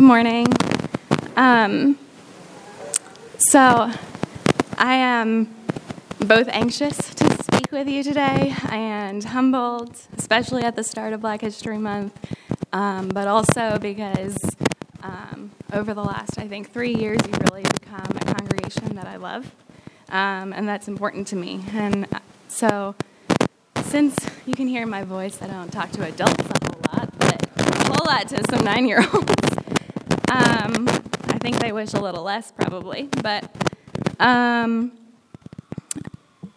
Good morning. Um, so, I am both anxious to speak with you today and humbled, especially at the start of Black History Month, um, but also because um, over the last, I think, three years, you've really become a congregation that I love, um, and that's important to me. And so, since you can hear my voice, I don't talk to adults a whole lot, but a whole lot to some nine year olds. I think they wish a little less, probably. But um,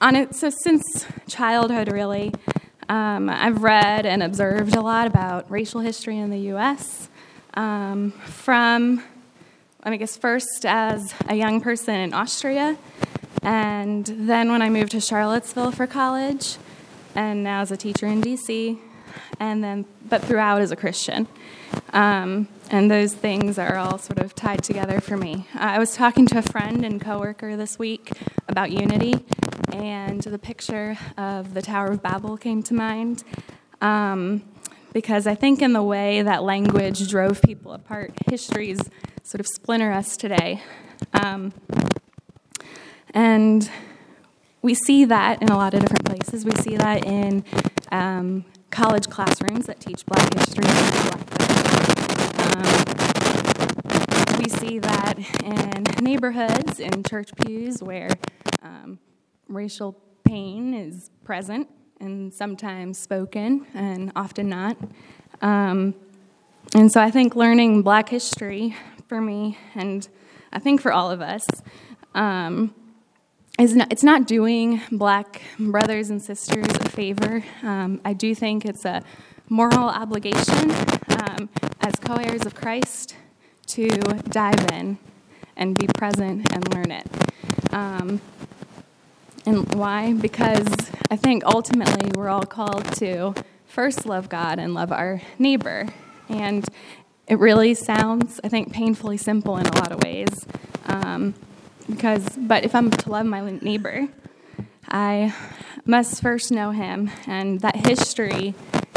on it, so since childhood, really, um, I've read and observed a lot about racial history in the U.S. Um, from, I guess, first as a young person in Austria, and then when I moved to Charlottesville for college, and now as a teacher in D.C., and then, but throughout as a Christian. Um, and those things are all sort of tied together for me. I was talking to a friend and coworker this week about unity, and the picture of the Tower of Babel came to mind. Um, because I think, in the way that language drove people apart, histories sort of splinter us today. Um, and we see that in a lot of different places. We see that in um, college classrooms that teach Black history and Black um, we see that in neighborhoods, in church pews, where um, racial pain is present and sometimes spoken, and often not. Um, and so I think learning Black history for me, and I think for all of us, um, is not, it's not doing black brothers and sisters a favor. Um, I do think it's a moral obligation um, co heirs of Christ to dive in and be present and learn it. Um, and why? Because I think ultimately we're all called to first love God and love our neighbor. And it really sounds, I think, painfully simple in a lot of ways. Um, because, but if I'm to love my neighbor, I must first know him, and that history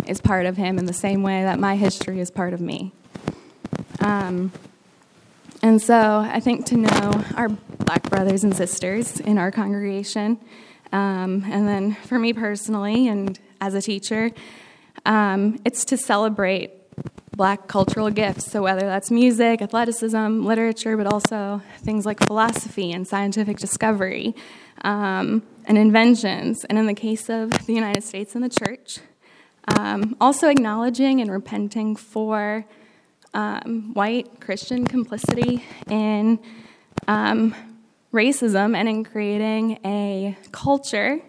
is part of him in the same way that my history is part of me. Um, and so I think to know our black brothers and sisters in our congregation, um, and then for me personally, and as a teacher, um, it's to celebrate black cultural gifts. So, whether that's music, athleticism, literature, but also things like philosophy and scientific discovery um, and inventions. And in the case of the United States and the church, um, also acknowledging and repenting for um, white Christian complicity in um, racism and in creating a culture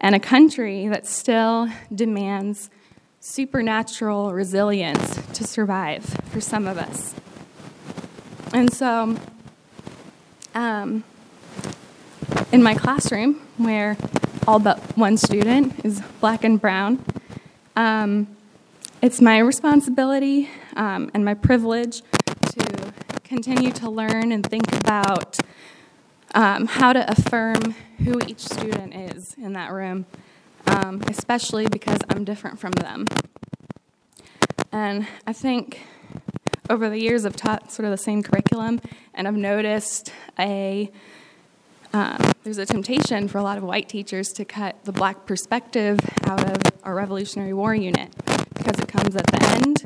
and a country that still demands supernatural resilience to survive for some of us. And so, um, in my classroom, where all but one student is black and brown, um, it's my responsibility um, and my privilege to continue to learn and think about um, how to affirm who each student is in that room um, especially because I'm different from them. And I think over the years I've taught sort of the same curriculum, and I've noticed a um, there's a temptation for a lot of white teachers to cut the black perspective out of our Revolutionary War unit because it comes at the end.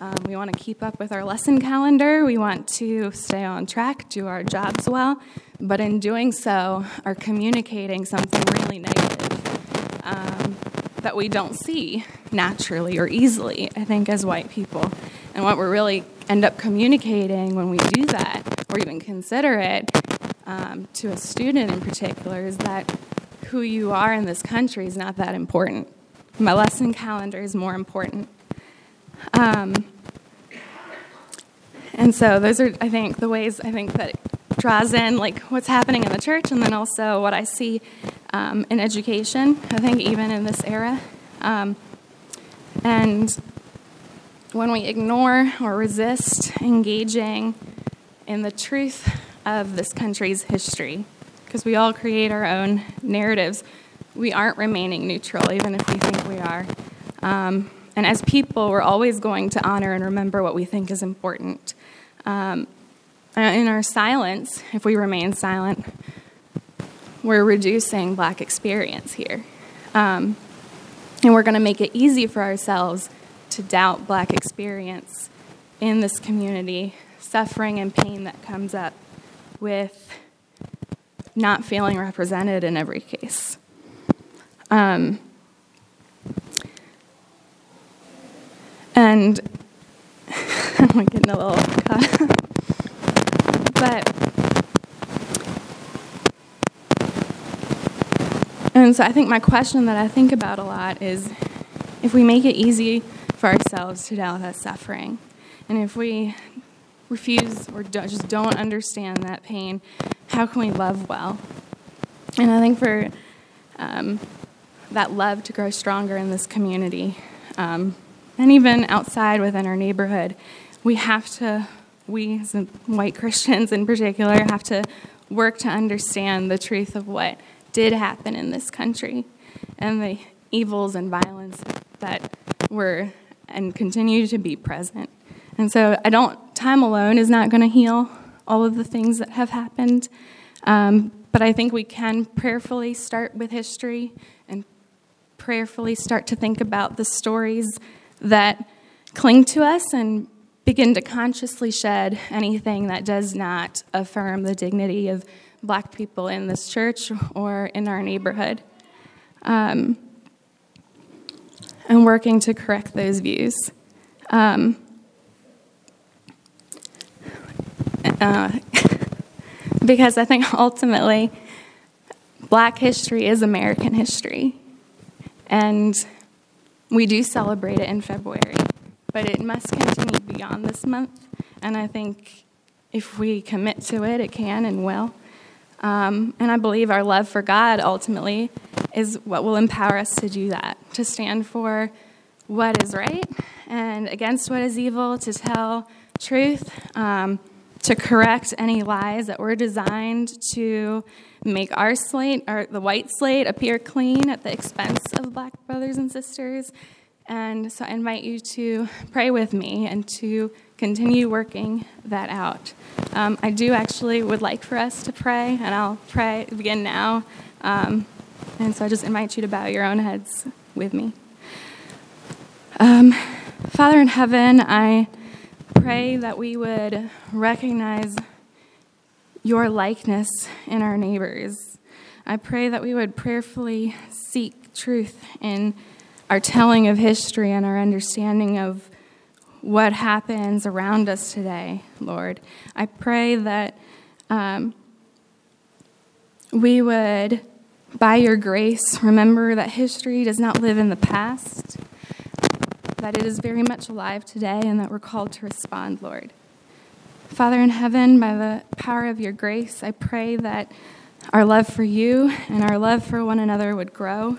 Um, we want to keep up with our lesson calendar. We want to stay on track, do our jobs well, but in doing so, are communicating something really negative um, that we don't see naturally or easily, I think, as white people. And what we really end up communicating when we do that, or even consider it, um, to a student in particular, is that who you are in this country is not that important. My lesson calendar is more important. Um, and so those are, I think, the ways I think that draws in like what's happening in the church, and then also what I see um, in education, I think, even in this era. Um, and when we ignore or resist engaging in the truth of this country's history, because we all create our own narratives, we aren't remaining neutral, even if we think we are. Um, and as people, we're always going to honor and remember what we think is important. Um, in our silence, if we remain silent, we're reducing black experience here. Um, and we're going to make it easy for ourselves to doubt black experience in this community, suffering and pain that comes up with not feeling represented in every case. Um, and I'm getting a little caught. but and so I think my question that I think about a lot is if we make it easy for ourselves to doubt that suffering, and if we refuse or just don't understand that pain, how can we love well? And I think for um, that love to grow stronger in this community, um, and even outside within our neighborhood, we have to, we as white Christians in particular, have to work to understand the truth of what did happen in this country and the evils and violence that were and continue to be present. And so I don't, time alone is not going to heal all of the things that have happened. Um, but I think we can prayerfully start with history and prayerfully start to think about the stories that cling to us and begin to consciously shed anything that does not affirm the dignity of black people in this church or in our neighborhood. Um, and working to correct those views. Um, uh, because I think ultimately, black history is American history. And we do celebrate it in February, but it must continue beyond this month. And I think if we commit to it, it can and will. Um, and I believe our love for God ultimately is what will empower us to do that, to stand for what is right and against what is evil, to tell truth, um, to correct any lies that were designed to make our slate, or the white slate, appear clean at the expense of black brothers and sisters. And so I invite you to pray with me and to continue working that out. Um, I do actually would like for us to pray, and I'll pray begin now. Um, and so I just invite you to bow your own heads with me. Um, Father in heaven, I pray that we would recognize your likeness in our neighbors. I pray that we would prayerfully seek truth in our telling of history and our understanding of what happens around us today, Lord. I pray that um, we would, by your grace, remember that history does not live in the past, that it is very much alive today, and that we're called to respond, Lord. Father in heaven, by the power of your grace, I pray that our love for you and our love for one another would grow,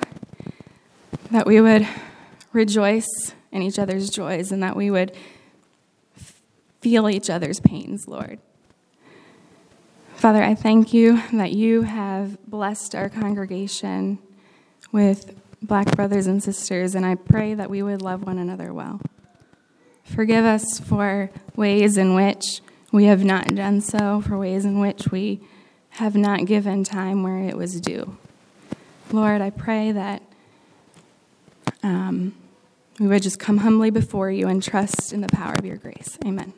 that we would rejoice in each other's joys, and that we would feel each other's pains, Lord. Father, I thank you that you have blessed our congregation with black brothers and sisters, and I pray that we would love one another well. Forgive us for ways in which we have not done so, for ways in which we have not given time where it was due. Lord, I pray that um, we would just come humbly before you and trust in the power of your grace. Amen.